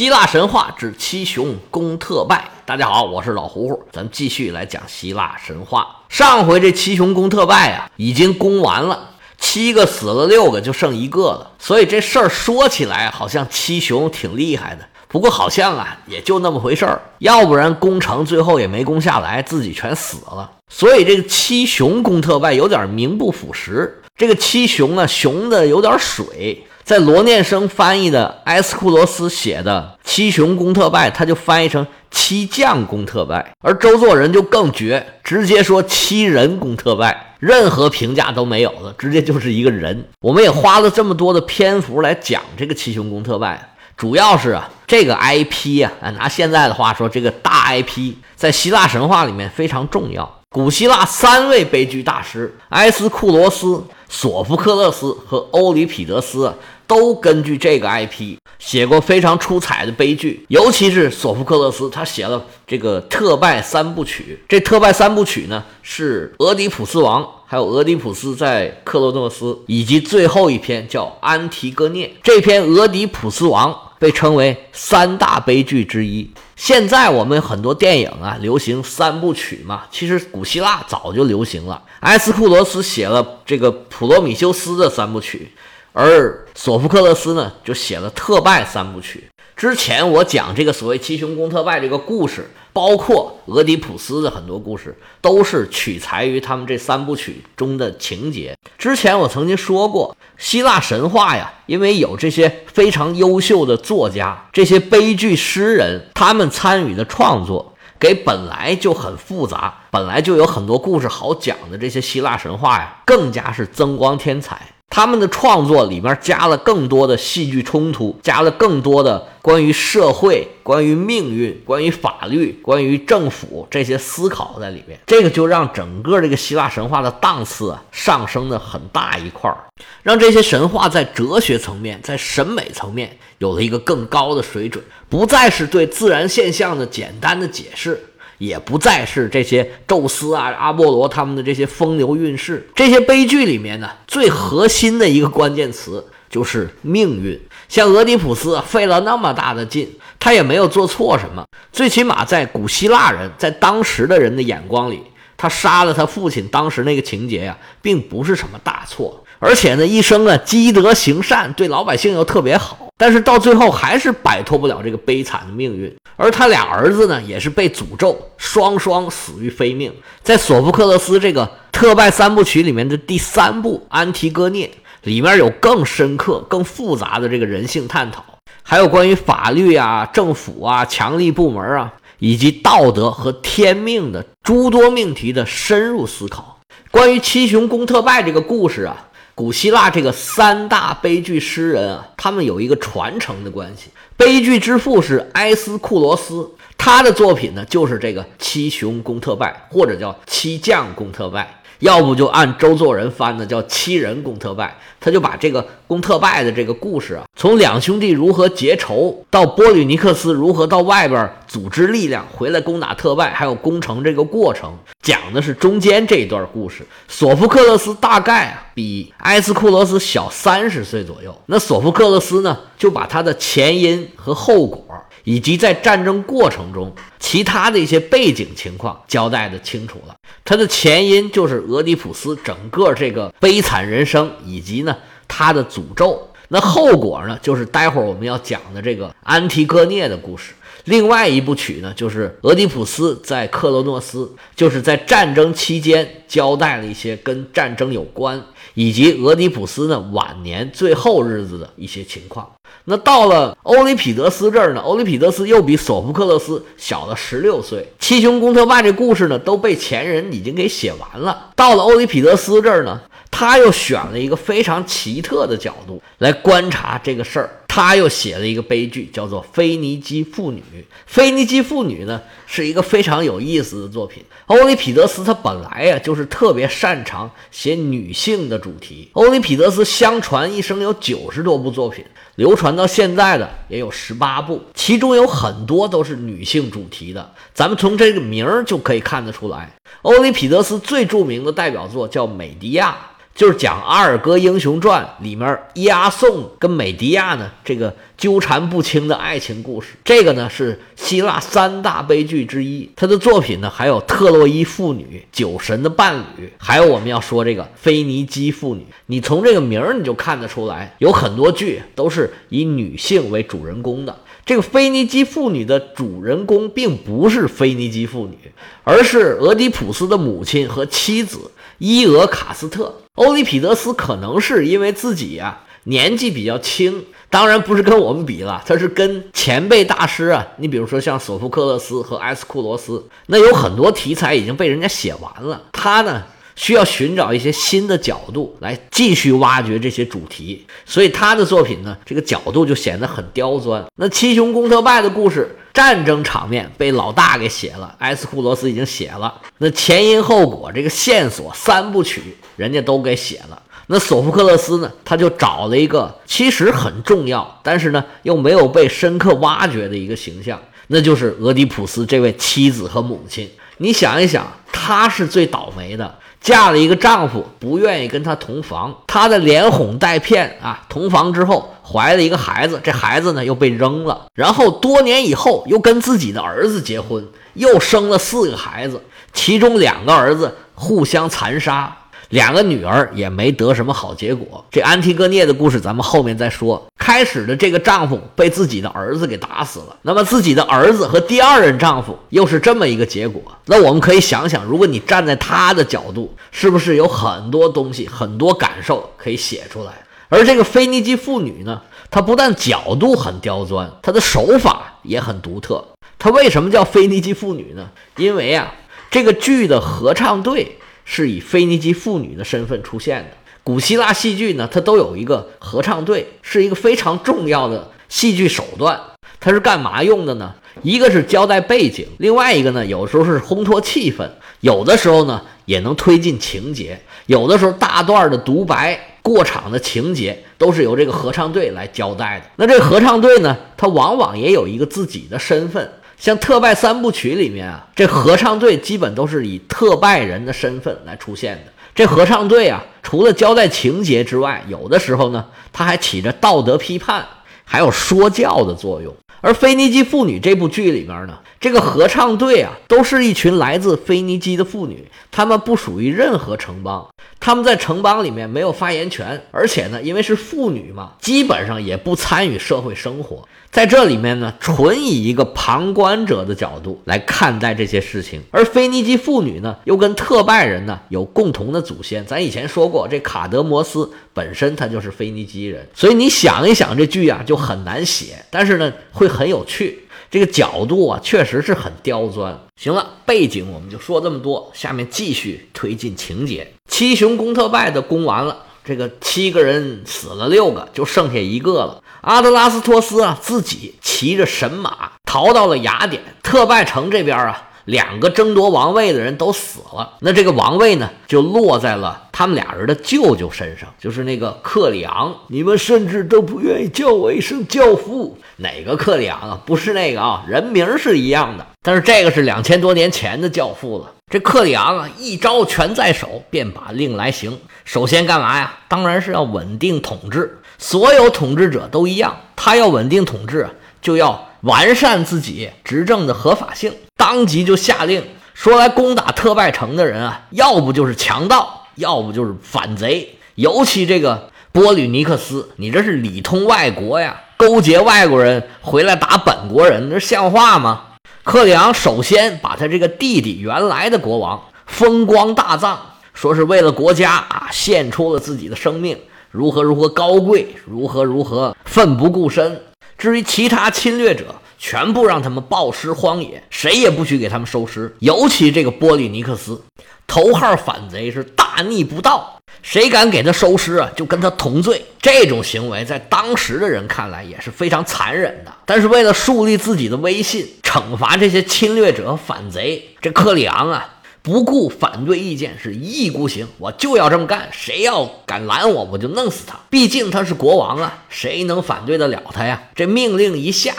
希腊神话之七雄攻特拜。大家好，我是老胡胡，咱们继续来讲希腊神话。上回这七雄攻特拜啊，已经攻完了，七个死了，六个就剩一个了。所以这事儿说起来好像七雄挺厉害的，不过好像啊也就那么回事儿。要不然攻城最后也没攻下来，自己全死了。所以这个七雄攻特拜有点名不符实。这个七雄呢，雄的有点水。在罗念生翻译的埃斯库罗斯写的《七雄攻特拜》，他就翻译成“七将攻特拜”，而周作人就更绝，直接说“七人攻特拜”，任何评价都没有了，直接就是一个人。我们也花了这么多的篇幅来讲这个“七雄攻特拜”，主要是啊，这个 IP 啊，拿现在的话说，这个大 IP 在希腊神话里面非常重要。古希腊三位悲剧大师埃斯库罗斯、索福克勒斯和欧里庇得斯。都根据这个 IP 写过非常出彩的悲剧，尤其是索福克勒斯，他写了这个特拜三部曲。这特拜三部曲呢，是俄狄浦斯王，还有俄狄浦斯在克罗诺斯，以及最后一篇叫安提戈涅。这篇俄狄浦斯王被称为三大悲剧之一。现在我们很多电影啊，流行三部曲嘛，其实古希腊早就流行了。埃斯库罗斯写了这个普罗米修斯的三部曲。而索福克勒斯呢，就写了特拜三部曲。之前我讲这个所谓七雄攻特拜这个故事，包括俄狄浦斯的很多故事，都是取材于他们这三部曲中的情节。之前我曾经说过，希腊神话呀，因为有这些非常优秀的作家，这些悲剧诗人，他们参与的创作，给本来就很复杂、本来就有很多故事好讲的这些希腊神话呀，更加是增光添彩。他们的创作里面加了更多的戏剧冲突，加了更多的关于社会、关于命运、关于法律、关于政府这些思考在里面。这个就让整个这个希腊神话的档次啊上升的很大一块儿，让这些神话在哲学层面、在审美层面有了一个更高的水准，不再是对自然现象的简单的解释。也不再是这些宙斯啊、阿波罗他们的这些风流韵事，这些悲剧里面呢，最核心的一个关键词就是命运。像俄狄浦斯费了那么大的劲，他也没有做错什么，最起码在古希腊人在当时的人的眼光里，他杀了他父亲，当时那个情节呀，并不是什么大错。而且呢，一生啊积德行善，对老百姓又特别好，但是到最后还是摆脱不了这个悲惨的命运。而他俩儿子呢，也是被诅咒，双双死于非命。在索福克勒斯这个特拜三部曲里面的第三部《安提戈涅》里面有更深刻、更复杂的这个人性探讨，还有关于法律啊、政府啊、强力部门啊，以及道德和天命的诸多命题的深入思考。关于七雄攻特拜这个故事啊。古希腊这个三大悲剧诗人啊，他们有一个传承的关系。悲剧之父是埃斯库罗斯，他的作品呢就是这个《七雄公特拜》，或者叫《七将公特拜》。要不就按周作人翻的叫七人攻特拜，他就把这个攻特拜的这个故事啊，从两兄弟如何结仇，到波吕尼克斯如何到外边组织力量回来攻打特拜，还有攻城这个过程，讲的是中间这一段故事。索福克勒斯大概啊比埃斯库罗斯小三十岁左右，那索福克勒斯呢就把他的前因和后果。以及在战争过程中其他的一些背景情况交代的清楚了。它的前因就是俄狄浦斯整个这个悲惨人生，以及呢他的诅咒。那后果呢，就是待会儿我们要讲的这个安提戈涅的故事。另外一部曲呢，就是俄狄浦斯在克罗诺斯，就是在战争期间交代了一些跟战争有关，以及俄狄浦斯呢晚年最后日子的一些情况。那到了欧里庇得斯这儿呢，欧里庇得斯又比索福克勒斯小了十六岁。七雄攻特拜这故事呢，都被前人已经给写完了。到了欧里庇得斯这儿呢。他又选了一个非常奇特的角度来观察这个事儿，他又写了一个悲剧，叫做《腓尼基妇女》。《腓尼基妇女》呢是一个非常有意思的作品。欧里庇得斯他本来呀就是特别擅长写女性的主题。欧里庇得斯相传一生有九十多部作品，流传到现在的也有十八部，其中有很多都是女性主题的。咱们从这个名儿就可以看得出来，欧里庇得斯最著名的代表作叫《美狄亚》。就是讲《阿尔戈英雄传》里面押送跟美狄亚呢这个纠缠不清的爱情故事。这个呢是希腊三大悲剧之一。他的作品呢还有《特洛伊妇女》《酒神的伴侣》，还有我们要说这个《菲尼基妇女》。你从这个名儿你就看得出来，有很多剧都是以女性为主人公的。这个腓尼基妇女的主人公并不是腓尼基妇女，而是俄狄浦斯的母亲和妻子伊俄卡斯特。欧里庇得斯可能是因为自己啊年纪比较轻，当然不是跟我们比了，他是跟前辈大师啊。你比如说像索福克勒斯和埃斯库罗斯，那有很多题材已经被人家写完了，他呢？需要寻找一些新的角度来继续挖掘这些主题，所以他的作品呢，这个角度就显得很刁钻。那七雄公特拜的故事，战争场面被老大给写了，埃斯库罗斯已经写了。那前因后果这个线索三部曲，人家都给写了。那索福克勒斯呢，他就找了一个其实很重要，但是呢又没有被深刻挖掘的一个形象，那就是俄狄浦斯这位妻子和母亲。你想一想，他是最倒霉的。嫁了一个丈夫，不愿意跟他同房，她的连哄带骗啊，同房之后怀了一个孩子，这孩子呢又被扔了，然后多年以后又跟自己的儿子结婚，又生了四个孩子，其中两个儿子互相残杀。两个女儿也没得什么好结果。这安提戈涅的故事咱们后面再说。开始的这个丈夫被自己的儿子给打死了，那么自己的儿子和第二任丈夫又是这么一个结果。那我们可以想想，如果你站在他的角度，是不是有很多东西、很多感受可以写出来？而这个腓尼基妇女呢，她不但角度很刁钻，她的手法也很独特。她为什么叫腓尼基妇女呢？因为啊，这个剧的合唱队。是以腓尼基妇女的身份出现的。古希腊戏剧呢，它都有一个合唱队，是一个非常重要的戏剧手段。它是干嘛用的呢？一个是交代背景，另外一个呢，有时候是烘托气氛，有的时候呢，也能推进情节。有的时候大段的独白、过场的情节，都是由这个合唱队来交代的。那这个合唱队呢，它往往也有一个自己的身份。像特拜三部曲里面啊，这合唱队基本都是以特拜人的身份来出现的。这合唱队啊，除了交代情节之外，有的时候呢，它还起着道德批判，还有说教的作用。而《菲尼基妇女》这部剧里面呢，这个合唱队啊，都是一群来自腓尼基的妇女，她们不属于任何城邦，她们在城邦里面没有发言权，而且呢，因为是妇女嘛，基本上也不参与社会生活。在这里面呢，纯以一个旁观者的角度来看待这些事情。而腓尼基妇女呢，又跟特拜人呢有共同的祖先。咱以前说过，这卡德摩斯本身他就是腓尼基人，所以你想一想，这剧啊就很难写，但是呢会很有趣。这个角度啊确实是很刁钻。行了，背景我们就说这么多，下面继续推进情节。七雄攻特拜的攻完了。这个七个人死了六个，就剩下一个了。阿德拉斯托斯啊，自己骑着神马逃到了雅典。特拜城这边啊，两个争夺王位的人都死了。那这个王位呢，就落在了他们俩人的舅舅身上，就是那个克里昂。你们甚至都不愿意叫我一声教父。哪个克里昂啊？不是那个啊，人名是一样的，但是这个是两千多年前的教父了。这克里昂啊，一招拳在手，便把令来行。首先干嘛呀？当然是要稳定统治。所有统治者都一样，他要稳定统治，就要完善自己执政的合法性。当即就下令说：“来攻打特拜城的人啊，要不就是强盗，要不就是反贼。尤其这个波吕尼克斯，你这是里通外国呀，勾结外国人回来打本国人，这像话吗？”克里昂首先把他这个弟弟原来的国王风光大葬，说是为了国家啊，献出了自己的生命，如何如何高贵，如何如何奋不顾身。至于其他侵略者，全部让他们暴尸荒野，谁也不许给他们收尸。尤其这个波利尼克斯，头号反贼，是大逆不道。谁敢给他收尸啊，就跟他同罪。这种行为在当时的人看来也是非常残忍的。但是为了树立自己的威信，惩罚这些侵略者、反贼，这克里昂啊，不顾反对意见，是一意孤行，我就要这么干。谁要敢拦我，我就弄死他。毕竟他是国王啊，谁能反对得了他呀？这命令一下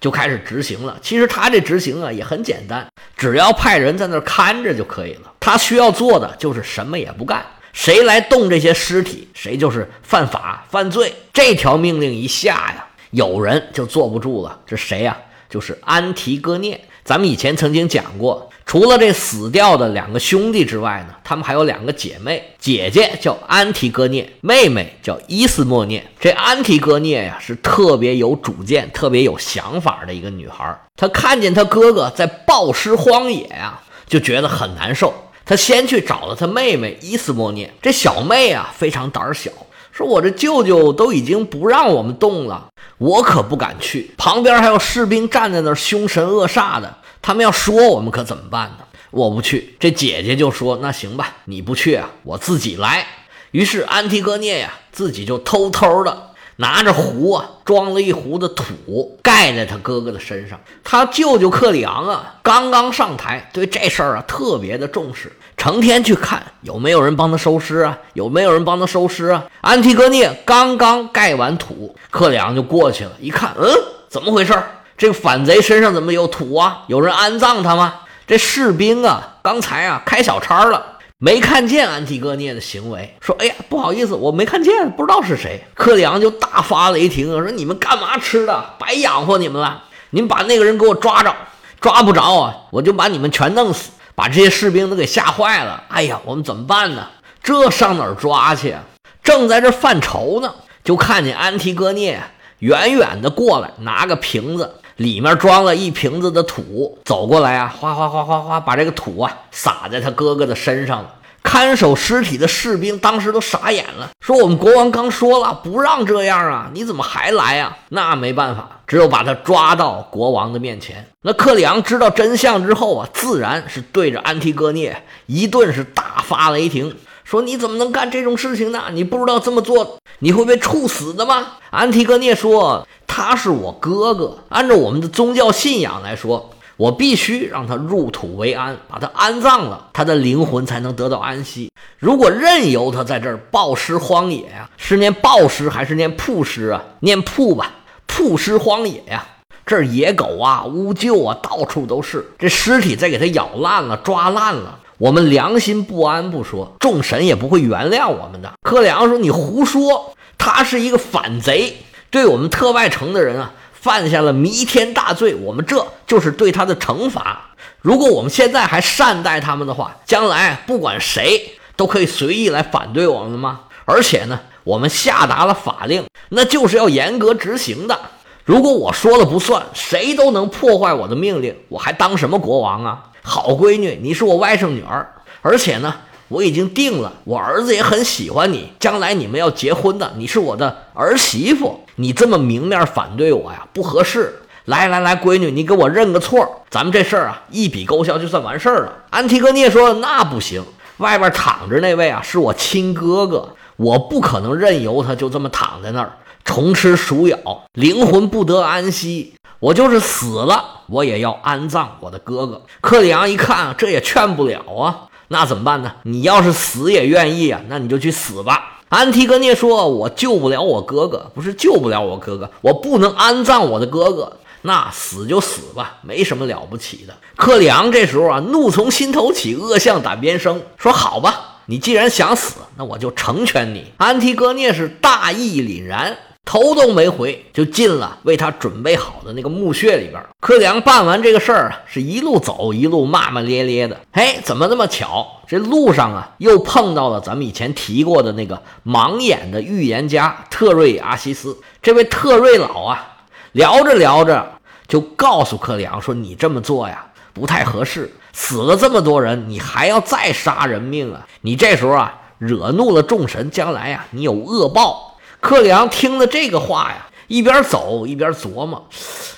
就开始执行了。其实他这执行啊也很简单，只要派人在那儿看着就可以了。他需要做的就是什么也不干。谁来动这些尸体，谁就是犯法犯罪。这条命令一下呀，有人就坐不住了。这谁呀？就是安提戈涅。咱们以前曾经讲过，除了这死掉的两个兄弟之外呢，他们还有两个姐妹，姐姐叫安提戈涅，妹妹叫伊斯莫涅。这安提戈涅呀，是特别有主见、特别有想法的一个女孩。她看见她哥哥在暴尸荒野呀，就觉得很难受。她先去找了她妹妹伊斯莫涅。这小妹啊，非常胆小，说：“我这舅舅都已经不让我们动了。”我可不敢去，旁边还有士兵站在那儿，凶神恶煞的。他们要说我们可怎么办呢？我不去。这姐姐就说：“那行吧，你不去啊，我自己来。”于是安提戈涅呀，自己就偷偷的。拿着壶啊，装了一壶的土，盖在他哥哥的身上。他舅舅克里昂啊，刚刚上台，对这事儿啊特别的重视，成天去看有没有人帮他收尸啊，有没有人帮他收尸啊。安提戈涅刚刚盖完土，克里昂就过去了，一看，嗯，怎么回事？这个反贼身上怎么有土啊？有人安葬他吗？这士兵啊，刚才啊开小差了。没看见安提戈涅的行为，说：“哎呀，不好意思，我没看见，不知道是谁。”克里昂就大发雷霆啊说：“你们干嘛吃的？白养活你们了！你们把那个人给我抓着，抓不着啊，我就把你们全弄死，把这些士兵都给吓坏了。哎呀，我们怎么办呢？这上哪儿抓去啊？正在这犯愁呢，就看见安提戈涅远远的过来，拿个瓶子。”里面装了一瓶子的土，走过来啊，哗哗哗哗哗，把这个土啊撒在他哥哥的身上了。看守尸体的士兵当时都傻眼了，说：“我们国王刚说了不让这样啊，你怎么还来啊？”那没办法，只有把他抓到国王的面前。那克里昂知道真相之后啊，自然是对着安提戈涅一顿是大发雷霆。说你怎么能干这种事情呢？你不知道这么做你会被处死的吗？安提戈涅说：“他是我哥哥，按照我们的宗教信仰来说，我必须让他入土为安，把他安葬了，他的灵魂才能得到安息。如果任由他在这儿暴尸荒野呀，是念暴尸还是念曝尸啊？念曝吧，曝尸荒野呀，这儿野狗啊、乌鹫啊，到处都是，这尸体再给他咬烂了、抓烂了。”我们良心不安不说，众神也不会原谅我们的。柯里昂说：“你胡说，他是一个反贼，对我们特外城的人啊，犯下了弥天大罪。我们这就是对他的惩罚。如果我们现在还善待他们的话，将来不管谁都可以随意来反对我们吗？而且呢，我们下达了法令，那就是要严格执行的。如果我说了不算，谁都能破坏我的命令，我还当什么国王啊？”好闺女，你是我外甥女儿，而且呢，我已经定了，我儿子也很喜欢你，将来你们要结婚的，你是我的儿媳妇，你这么明面反对我呀，不合适。来来来，闺女，你给我认个错，咱们这事儿啊，一笔勾销就算完事儿了。安提戈涅说：“那不行，外边躺着那位啊，是我亲哥哥，我不可能任由他就这么躺在那儿，虫吃鼠咬，灵魂不得安息。”我就是死了，我也要安葬我的哥哥。克里昂一看，这也劝不了啊，那怎么办呢？你要是死也愿意啊，那你就去死吧。安提戈涅说：“我救不了我哥哥，不是救不了我哥哥，我不能安葬我的哥哥，那死就死吧，没什么了不起的。”克里昂这时候啊，怒从心头起，恶向胆边生，说：“好吧，你既然想死，那我就成全你。”安提戈涅是大义凛然。头都没回就进了为他准备好的那个墓穴里边。柯良办完这个事儿啊，是一路走一路骂骂咧咧的。哎，怎么那么巧？这路上啊，又碰到了咱们以前提过的那个盲眼的预言家特瑞阿西斯。这位特瑞老啊，聊着聊着就告诉柯良说：“你这么做呀，不太合适。死了这么多人，你还要再杀人命啊？你这时候啊，惹怒了众神，将来呀，你有恶报。”克里昂听了这个话呀，一边走一边琢磨，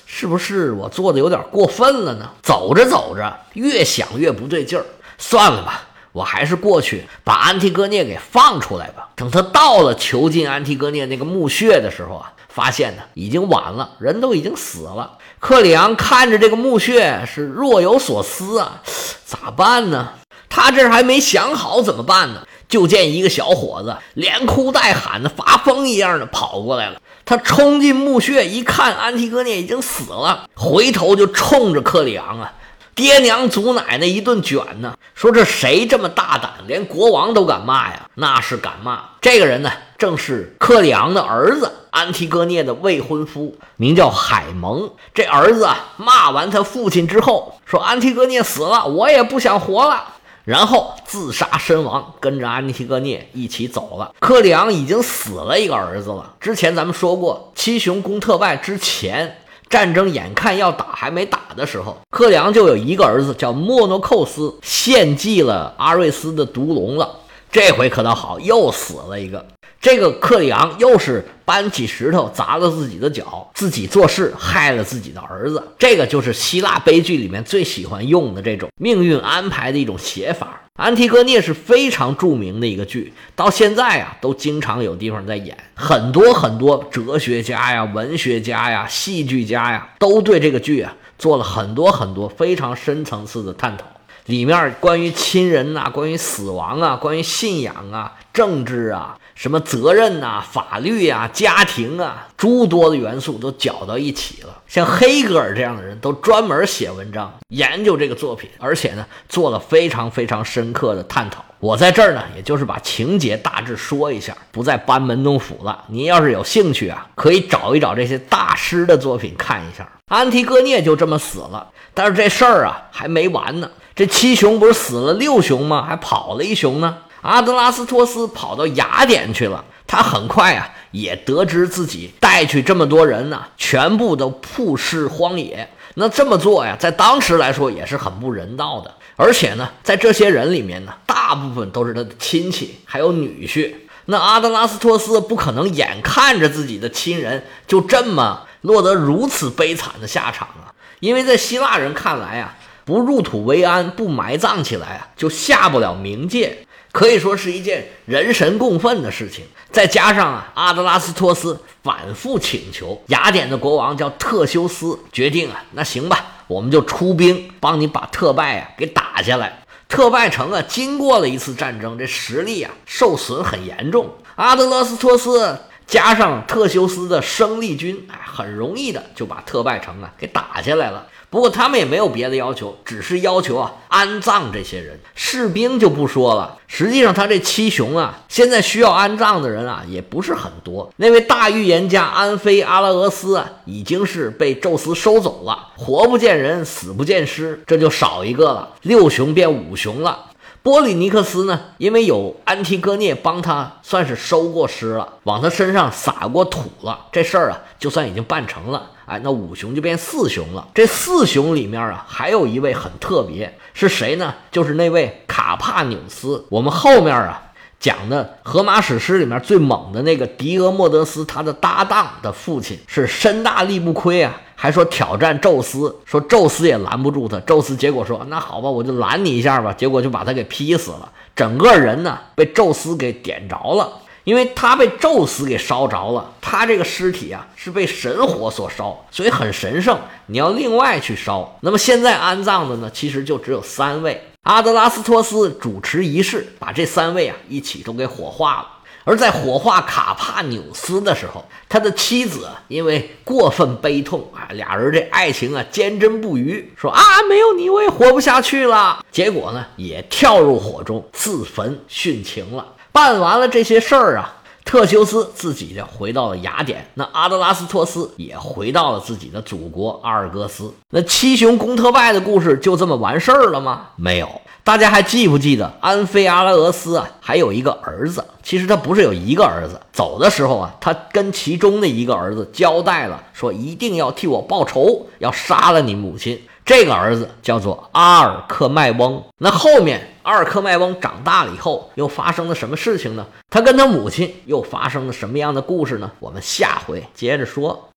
是不是我做的有点过分了呢？走着走着，越想越不对劲儿，算了吧，我还是过去把安提戈涅给放出来吧。等他到了囚禁安提戈涅那个墓穴的时候啊，发现呢已经晚了，人都已经死了。克里昂看着这个墓穴是若有所思啊，咋办呢？他这还没想好怎么办呢。就见一个小伙子连哭带喊的，发疯一样的跑过来了。他冲进墓穴一看，安提戈涅已经死了，回头就冲着克里昂啊，爹娘祖奶奶一顿卷呢，说这谁这么大胆，连国王都敢骂呀？那是敢骂。这个人呢，正是克里昂的儿子安提戈涅的未婚夫，名叫海蒙。这儿子啊骂完他父亲之后，说：“安提戈涅死了，我也不想活了。”然后自杀身亡，跟着安提戈涅一起走了。克里昂已经死了一个儿子了。之前咱们说过，七雄攻特拜之前，战争眼看要打还没打的时候，克里昂就有一个儿子叫莫诺寇斯，献祭了阿瑞斯的毒龙了。这回可倒好，又死了一个。这个克里昂又是搬起石头砸了自己的脚，自己做事害了自己的儿子。这个就是希腊悲剧里面最喜欢用的这种命运安排的一种写法。安提戈涅是非常著名的一个剧，到现在啊都经常有地方在演。很多很多哲学家呀、文学家呀、戏剧家呀，都对这个剧啊做了很多很多非常深层次的探讨。里面关于亲人呐，关于死亡啊，关于信仰啊、政治啊。什么责任呐、法律呀、家庭啊，诸多的元素都搅到一起了。像黑格尔这样的人都专门写文章研究这个作品，而且呢做了非常非常深刻的探讨。我在这儿呢，也就是把情节大致说一下，不再班门弄斧了。您要是有兴趣啊，可以找一找这些大师的作品看一下。安提戈涅就这么死了，但是这事儿啊还没完呢。这七雄不是死了六雄吗？还跑了一雄呢。阿德拉斯托斯跑到雅典去了，他很快啊也得知自己带去这么多人呢，全部都曝尸荒野。那这么做呀，在当时来说也是很不人道的。而且呢，在这些人里面呢，大部分都是他的亲戚，还有女婿。那阿德拉斯托斯不可能眼看着自己的亲人就这么落得如此悲惨的下场啊！因为在希腊人看来啊，不入土为安，不埋葬起来啊，就下不了冥界。可以说是一件人神共愤的事情，再加上啊，阿德拉斯托斯反复请求雅典的国王叫特修斯，决定啊，那行吧，我们就出兵帮你把特拜啊给打下来。特拜城啊，经过了一次战争，这实力啊受损很严重。阿德拉斯托斯加上特修斯的生力军，哎，很容易的就把特拜城啊给打下来了。不过他们也没有别的要求，只是要求啊安葬这些人。士兵就不说了，实际上他这七雄啊，现在需要安葬的人啊也不是很多。那位大预言家安菲阿拉俄斯啊，已经是被宙斯收走了，活不见人，死不见尸，这就少一个了，六雄变五雄了。波里尼克斯呢，因为有安提戈涅帮他，算是收过尸了，往他身上撒过土了，这事儿啊，就算已经办成了。哎，那五雄就变四雄了。这四雄里面啊，还有一位很特别，是谁呢？就是那位卡帕纽斯。我们后面啊讲的《荷马史诗》里面最猛的那个狄俄莫德斯，他的搭档的父亲是身大力不亏啊，还说挑战宙斯，说宙斯也拦不住他。宙斯结果说：“那好吧，我就拦你一下吧。”结果就把他给劈死了，整个人呢被宙斯给点着了。因为他被宙斯给烧着了，他这个尸体啊是被神火所烧，所以很神圣，你要另外去烧。那么现在安葬的呢，其实就只有三位。阿德拉斯托斯主持仪式，把这三位啊一起都给火化了。而在火化卡帕纽斯的时候，他的妻子因为过分悲痛啊，俩人这爱情啊坚贞不渝，说啊没有你我也活不下去了。结果呢，也跳入火中自焚殉情了。办完了这些事儿啊，特修斯自己就回到了雅典，那阿德拉斯托斯也回到了自己的祖国阿尔戈斯。那七雄攻特拜的故事就这么完事儿了吗？没有，大家还记不记得安菲阿拉俄斯啊？还有一个儿子。其实他不是有一个儿子，走的时候啊，他跟其中的一个儿子交代了，说一定要替我报仇，要杀了你母亲。这个儿子叫做阿尔克迈翁。那后面阿尔克迈翁长大了以后，又发生了什么事情呢？他跟他母亲又发生了什么样的故事呢？我们下回接着说。